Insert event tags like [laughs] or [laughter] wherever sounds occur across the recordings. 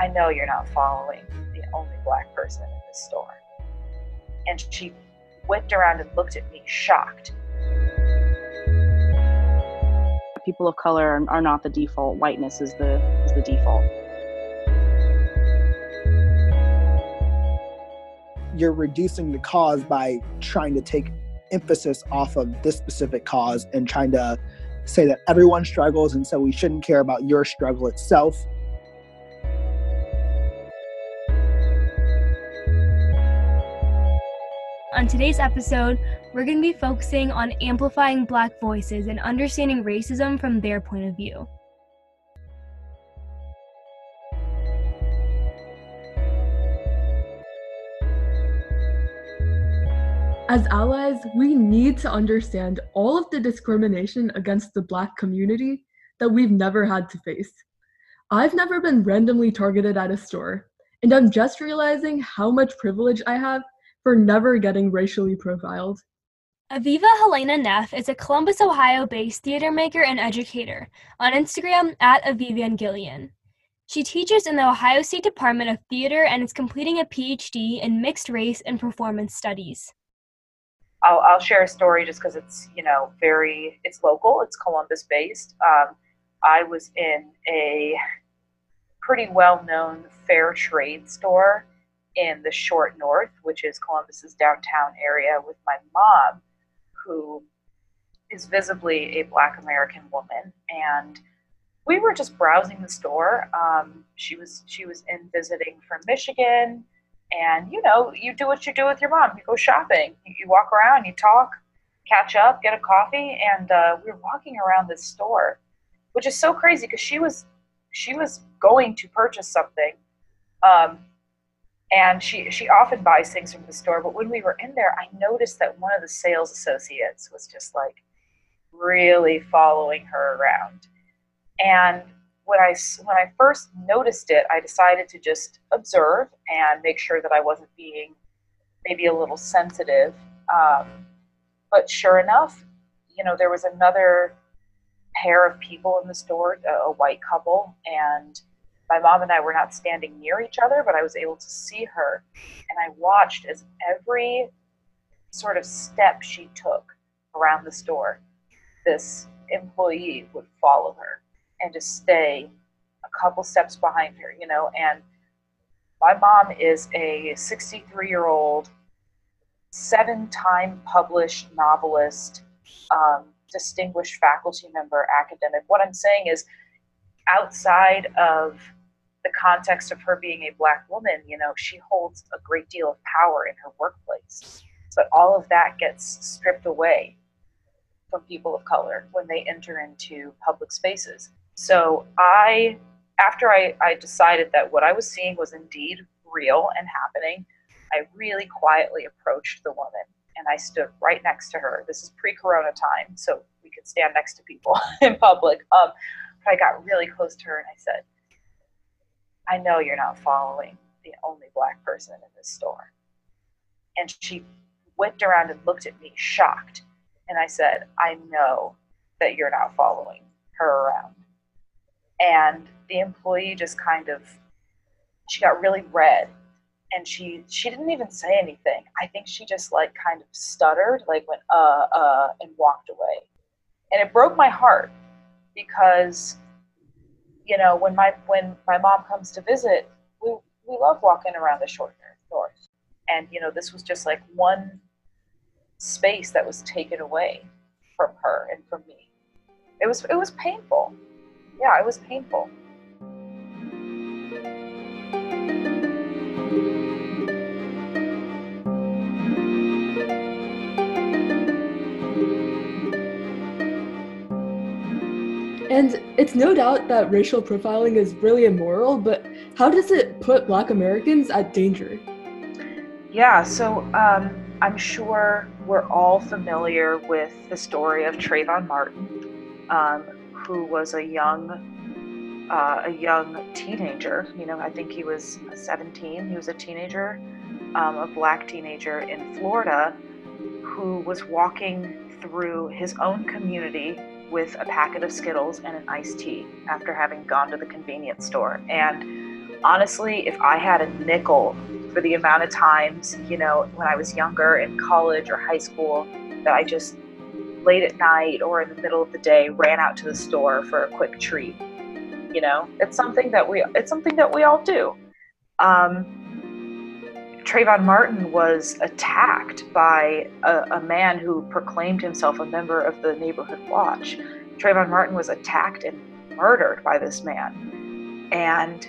I know you're not following the only black person in this store. And she whipped around and looked at me, shocked. People of color are, are not the default. Whiteness is the is the default. You're reducing the cause by trying to take emphasis off of this specific cause and trying to say that everyone struggles and so we shouldn't care about your struggle itself On today's episode, we're going to be focusing on amplifying Black voices and understanding racism from their point of view. As allies, we need to understand all of the discrimination against the Black community that we've never had to face. I've never been randomly targeted at a store, and I'm just realizing how much privilege I have for never getting racially profiled. Aviva Helena Neff is a Columbus, Ohio based theater maker and educator on Instagram at Avivangelion. She teaches in the Ohio State Department of Theater and is completing a PhD in mixed race and performance studies. I'll, I'll share a story just because it's, you know, very, it's local, it's Columbus based. Um, I was in a pretty well known fair trade store in the short north, which is Columbus's downtown area, with my mom, who is visibly a Black American woman, and we were just browsing the store. Um, she was she was in visiting from Michigan, and you know you do what you do with your mom. You go shopping, you, walk around, you talk, catch up, get a coffee, and uh, we were walking around this store, which is so crazy because she was she was going to purchase something. Um, and she she often buys things from the store but when we were in there i noticed that one of the sales associates was just like really following her around. And when i when i first noticed it i decided to just observe and make sure that i wasn't being maybe a little sensitive. Um, but sure enough you know there was another pair of people in the store a, a white couple and my mom and I were not standing near each other, but I was able to see her. And I watched as every sort of step she took around the store, this employee would follow her and just stay a couple steps behind her, you know. And my mom is a 63 year old, seven time published novelist, um, distinguished faculty member, academic. What I'm saying is, outside of the context of her being a black woman, you know, she holds a great deal of power in her workplace. But all of that gets stripped away from people of color when they enter into public spaces. So I, after I, I decided that what I was seeing was indeed real and happening, I really quietly approached the woman and I stood right next to her. This is pre-corona time, so we could stand next to people [laughs] in public. Um, but I got really close to her and I said, I know you're not following the only black person in this store. And she whipped around and looked at me, shocked. And I said, I know that you're not following her around. And the employee just kind of, she got really red and she she didn't even say anything. I think she just like kind of stuttered, like went uh uh and walked away. And it broke my heart because you know, when my when my mom comes to visit, we we love walking around the short north. And you know, this was just like one space that was taken away from her and from me. It was it was painful. Yeah, it was painful. And it's no doubt that racial profiling is really immoral, but how does it put Black Americans at danger? Yeah, so um, I'm sure we're all familiar with the story of Trayvon Martin, um, who was a young, uh, a young teenager. You know, I think he was 17. He was a teenager, um, a black teenager in Florida, who was walking through his own community with a packet of Skittles and an iced tea after having gone to the convenience store. And honestly, if I had a nickel for the amount of times, you know, when I was younger in college or high school, that I just late at night or in the middle of the day ran out to the store for a quick treat. You know, it's something that we it's something that we all do. Um, Trayvon Martin was attacked by a, a, man who proclaimed himself a member of the Neighborhood Watch. Trayvon Martin was attacked and murdered by this man. And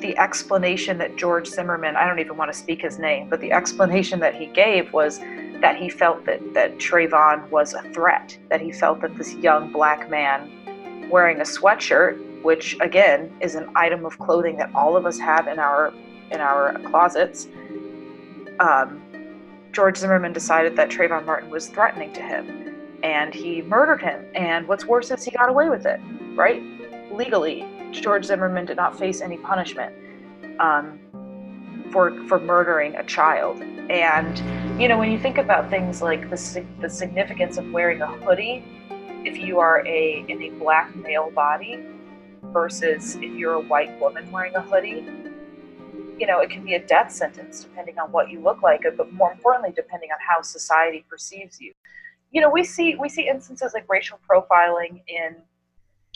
the explanation that George Zimmerman, I don't even want to speak his name, but the explanation that he gave was that he felt that, that Trayvon was a threat, that he felt that this young black man wearing a sweatshirt, which again is an item of clothing that all of us have in our in our closets, um, George Zimmerman decided that Trayvon Martin was threatening to him, and he murdered him. And what's worse is he got away with it, right? Legally, George Zimmerman did not face any punishment um, for for murdering a child. And you know, when you think about things like the the significance of wearing a hoodie, if you are a in a black male body versus if you're a white woman wearing a hoodie, you know, it can be a death sentence depending on what you look like, but more importantly, depending on how society perceives you. You know, we see we see instances like racial profiling in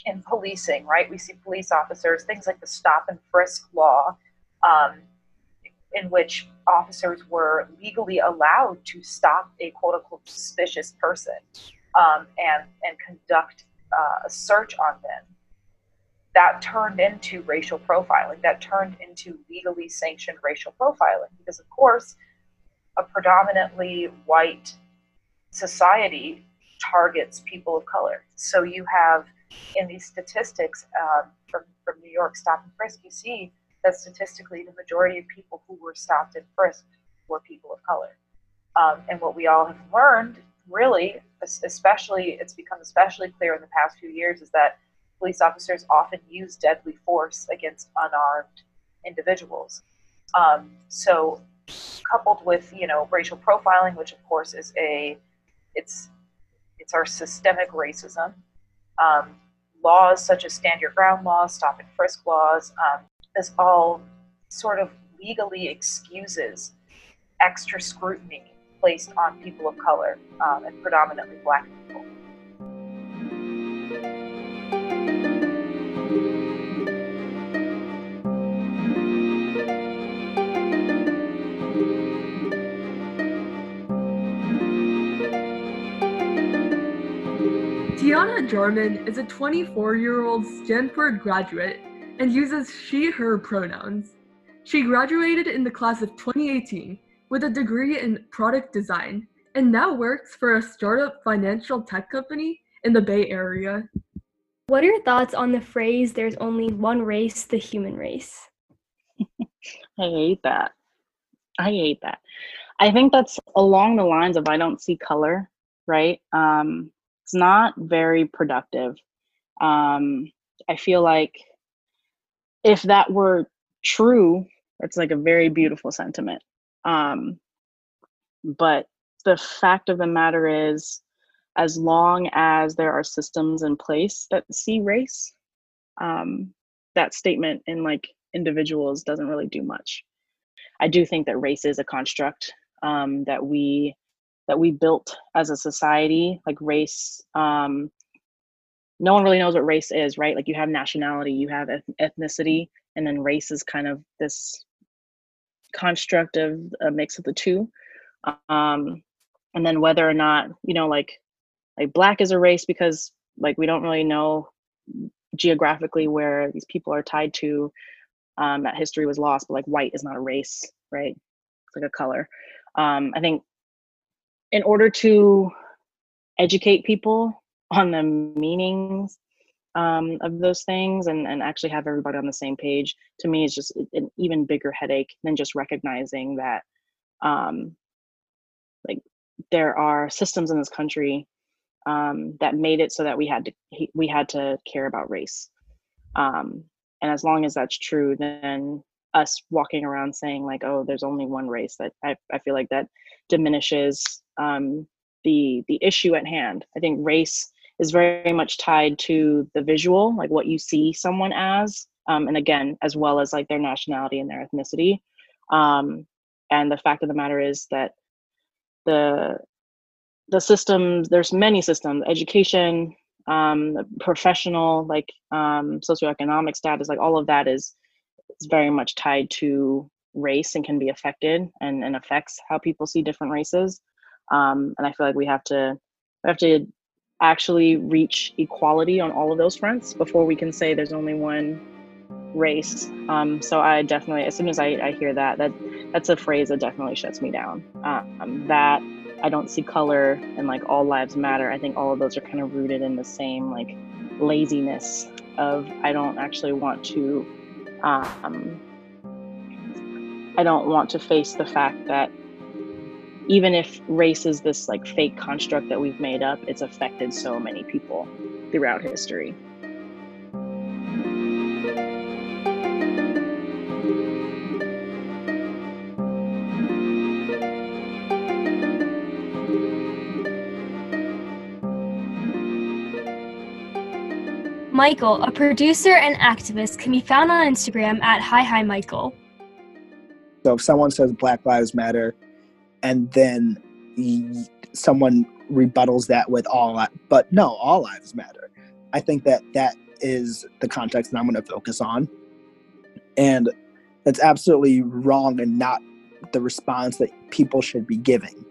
in policing, right? We see police officers, things like the stop and frisk law, um, in which officers were legally allowed to stop a quote unquote suspicious person um, and, and conduct uh, a search on them. That turned into racial profiling, that turned into legally sanctioned racial profiling. Because, of course, a predominantly white society targets people of color. So you have in these statistics um, from, from New York Stop and Frisk, you see that statistically the majority of people who were stopped and frisked were people of color. Um, and what we all have learned, really, especially, it's become especially clear in the past few years, is that police officers often use deadly force against unarmed individuals. Um, so, coupled with you know racial profiling, which of course is a it's it's our systemic racism, um, laws such as stand your ground laws, stop and frisk laws, um, this all sort of legally excuses extra scrutiny placed on people of color um, and predominantly black people. Teyonna Jarman is a 24 year old Stanford graduate and uses she, her pronouns. She graduated in the class of 2018 with a degree in product design and now works for a startup financial tech company in the Bay Area. What are your thoughts on the phrase, there's only one race, the human race? [laughs] I hate that. I hate that. I think that's along the lines of I don't see color, right? Um, it's not very productive. Um, I feel like if that were true, it's like a very beautiful sentiment. Um, but the fact of the matter is, as long as there are systems in place that see race, um, that statement in like individuals doesn't really do much. I do think that race is a construct um, that we that we built as a society like race um, no one really knows what race is right? Like you have nationality you have ethnicity and then race is kind of this construct of a mix of the two. Um, and then whether or not you know like like black is a race because like we don't really know geographically where these people are tied to um, that history was lost but like white is not a race right? It's like a color. Um, i think in order to educate people on the meanings um, of those things and, and actually have everybody on the same page to me is just an even bigger headache than just recognizing that um, like there are systems in this country um, that made it so that we had to we had to care about race. Um, and as long as that's true then us walking around saying like oh there's only one race that i, I feel like that diminishes um, the the issue at hand. I think race is very much tied to the visual like what you see someone as um, and again as well as like their nationality and their ethnicity. Um, and the fact of the matter is that the the systems there's many systems education um, professional like um, socioeconomic status like all of that is is very much tied to race and can be affected and, and affects how people see different races um, and i feel like we have to we have to actually reach equality on all of those fronts before we can say there's only one race. Um, so I definitely, as soon as I, I, hear that, that that's a phrase that definitely shuts me down. Um, that I don't see color and like all lives matter. I think all of those are kind of rooted in the same like laziness of I don't actually want to. Um, I don't want to face the fact that even if race is this like fake construct that we've made up, it's affected so many people throughout history. Michael, a producer and activist, can be found on Instagram at Hi Hi Michael. So if someone says Black Lives Matter, and then someone rebuttals that with all but no all lives matter. I think that that is the context that i'm going to focus on. And that's absolutely wrong and not the response that people should be giving.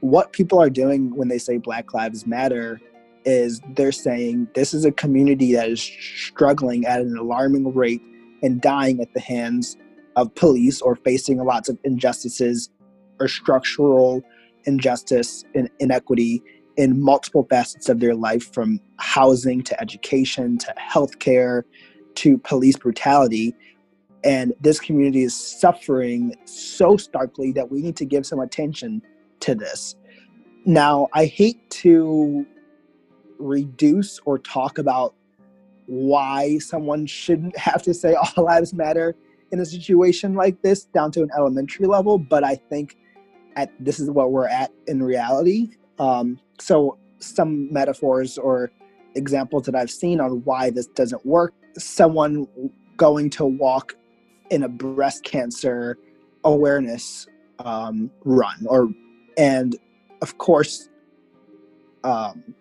What people are doing when they say black lives matter is they're saying this is a community that is struggling at an alarming rate and dying at the hands of police or facing lots of injustices or structural injustice and inequity in multiple facets of their life from housing to education to healthcare to police brutality. And this community is suffering so starkly that we need to give some attention to this. Now i hate to reduce or talk about why someone shouldn't have to say [laughs] all lives matter in a situation like this down to an elementary level but i think at this is what we're at in reality. Um, so some metaphors or examples that I've seen on why this doesn't work. Someone going to walk in a breast cancer awareness um, run, or and of course, um,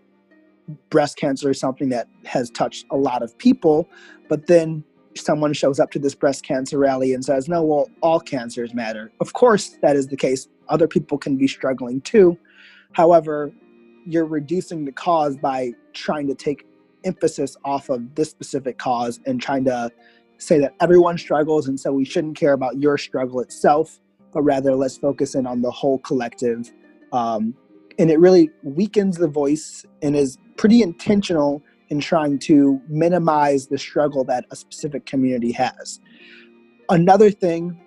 breast cancer is something that has touched a lot of people. But then someone shows up to this breast cancer rally and says, "No, well, all cancers matter." Of course, that is the case other people can be struggling too. However, you're reducing the cause by trying to take emphasis off of this specific cause and trying to say that everyone struggles and so we shouldn't care about your struggle itself, but rather let's focus in on the whole collective. Um, and it really weakens the voice and is pretty intentional in trying to minimize the struggle that a specific community has. Another thing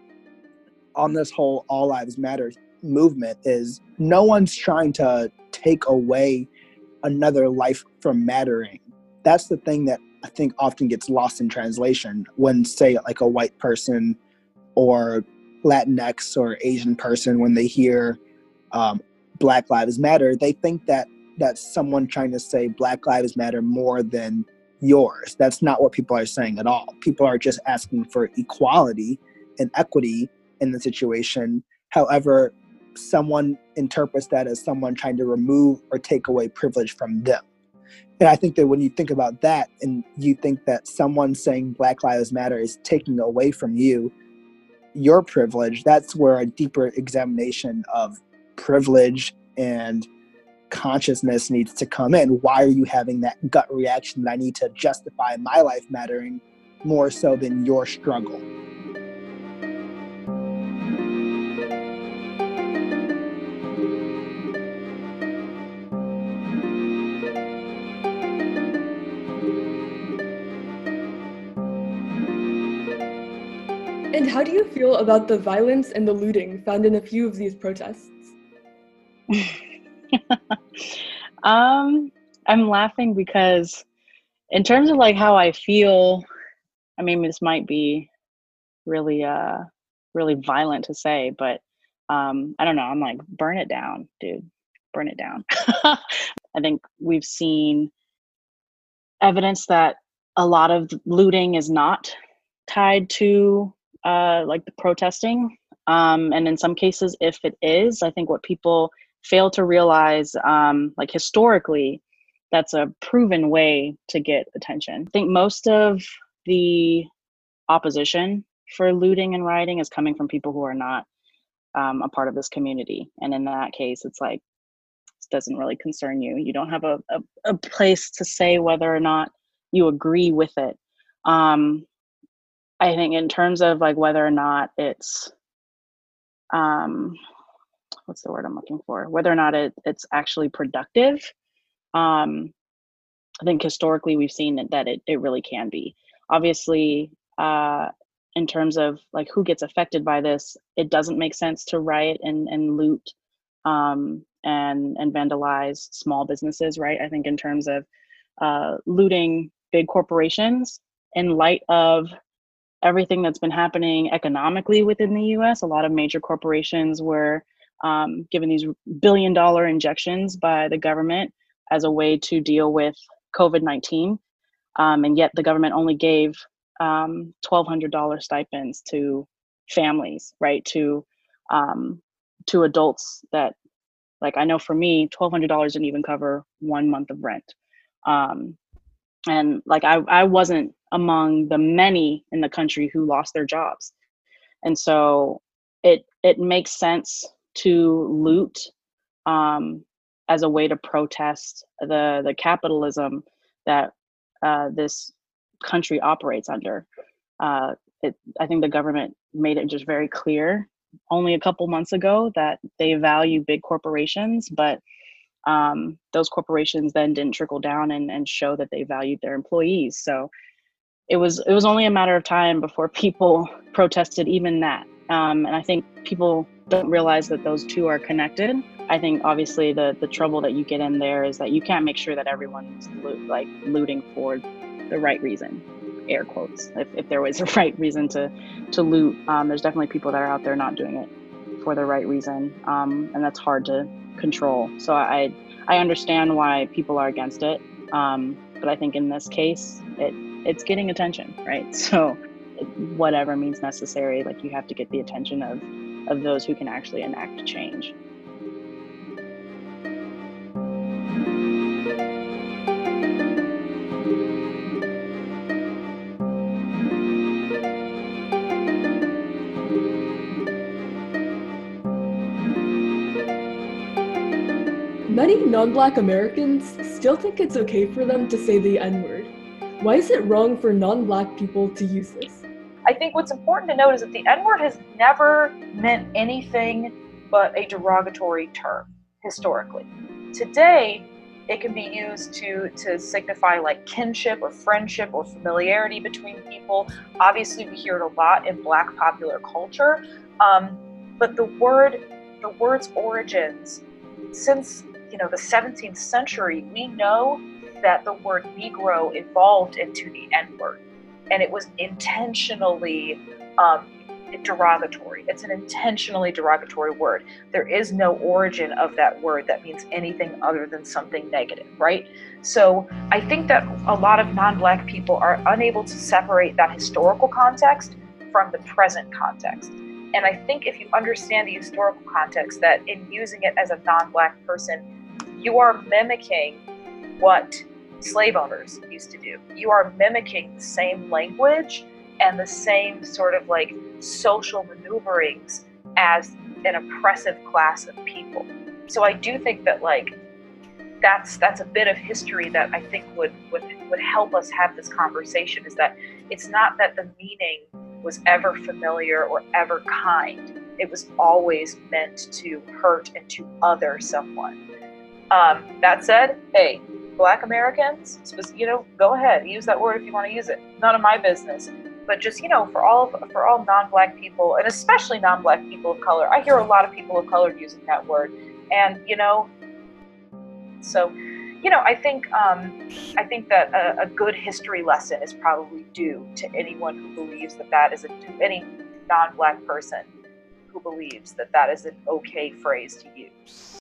on this whole All Lives Matter movement is no one's trying to take away another life from mattering. That's the thing that I think often gets lost in translation when, say, like a white person or Latinx or Asian person, when they hear um, Black Lives Matter, they think that that's someone trying to say Black Lives Matter more than yours. That's not what people are saying at all. People are just asking for equality and equity in the situation. However, someone interprets that as someone trying to remove or take away privilege from them. And I think that when you think about that and you think that someone saying Black Lives Matter is taking away from you your privilege, that's where a deeper examination of privilege and consciousness needs to come in. Why are you having that gut reaction that I need to justify my life mattering more so than your struggle? And how do you feel about the violence and the looting found in a few of these protests? [laughs] um, I'm laughing because, in terms of like how I feel, I mean, this might be really, uh, really violent to say, but um, I don't know. I'm like, burn it down, dude. Burn it down. [laughs] I think we've seen evidence that a lot of looting is not tied to uh, like the protesting. Um, and in some cases, if it is, I think what people fail to realize, um, like historically, that's a proven way to get attention. I think most of the opposition for looting and rioting is coming from people who are not um, a part of this community. And in that case, it's like, doesn't really concern you. You don't have a, a, a place to say whether or not you agree with it. Um, I think in terms of like whether or not it's um what's the word I'm looking for? Whether or not it, it's actually productive. Um I think historically we've seen that, that it, it really can be. Obviously, uh in terms of like who gets affected by this, it doesn't make sense to riot and, and loot um and and vandalize small businesses, right? I think in terms of uh looting big corporations in light of everything that's been happening economically within the US. A lot of major corporations were um, given these billion dollar injections by the government as a way to deal with COVID 19. Um, and yet the government only gave um, $1,200 stipends to families, right? To um, to adults that, like I know for me, $1,200 didn't even cover one month of rent. Um, and like I, I wasn't among the many in the country who lost their jobs and so it it makes sense to loot um, as a way to protest the the capitalism that uh, this country operates under uh, it, i think the government made it just very clear only a couple months ago that they value big corporations but um, those corporations then didn't trickle down and, and show that they valued their employees. So it was it was only a matter of time before [laughs] people protested even that. Um, and I think people don't realize that those two are connected. I think obviously the the trouble that you get in there is that you can't make sure that everyone's lo- like looting for the right reason, air quotes. If, if there was a [laughs] right reason to to loot, um, there's definitely people that are out there not doing it for the right reason, um, and that's hard to control. So I I understand why people are against it, um, but I think in this case, it it's getting attention, right? [laughs] So whatever means necessary, like you have to get the attention of of those who can actually enact change. Many non black Americans still think it's okay for them to say the N word. Why is it wrong for non black people to use this? I think what's important to note is that the N word has never meant anything but a derogatory term historically. Today, it can be used to to signify like kinship or friendship or familiarity between people. Obviously, we hear it a lot in Black popular culture, um, but the word, the word's origins, since you know the 17th century, we know that the word Negro evolved into the N word, and it was intentionally um, derogatory. It's an intentionally derogatory word. There is no origin of that word that means anything other than something negative, right? So I think that a lot of non black people are unable to separate that historical context from the present context. And I think if you understand the historical context, that in using it as a non black person, you are mimicking what slave owners used to do. You are mimicking the same language and the same sort of like social maneuverings as an oppressive class of people. So I do think that like that's that's a bit of history that I think would would would help us have this conversation is that it's not that the meaning was ever familiar or ever kind. It was always meant to hurt and to other someone. Um, that said, hey, Black Americans, you know, go ahead, use that word if you want to use it. None of my business. But just you know, for all for all non-black people, and especially non-black people of color, I hear a lot of people of color using that word, and you know, so you know, I think um, I think that a, a, good history lesson is probably due to anyone who believes that that is a any non-black person who believes that that is an okay phrase to use.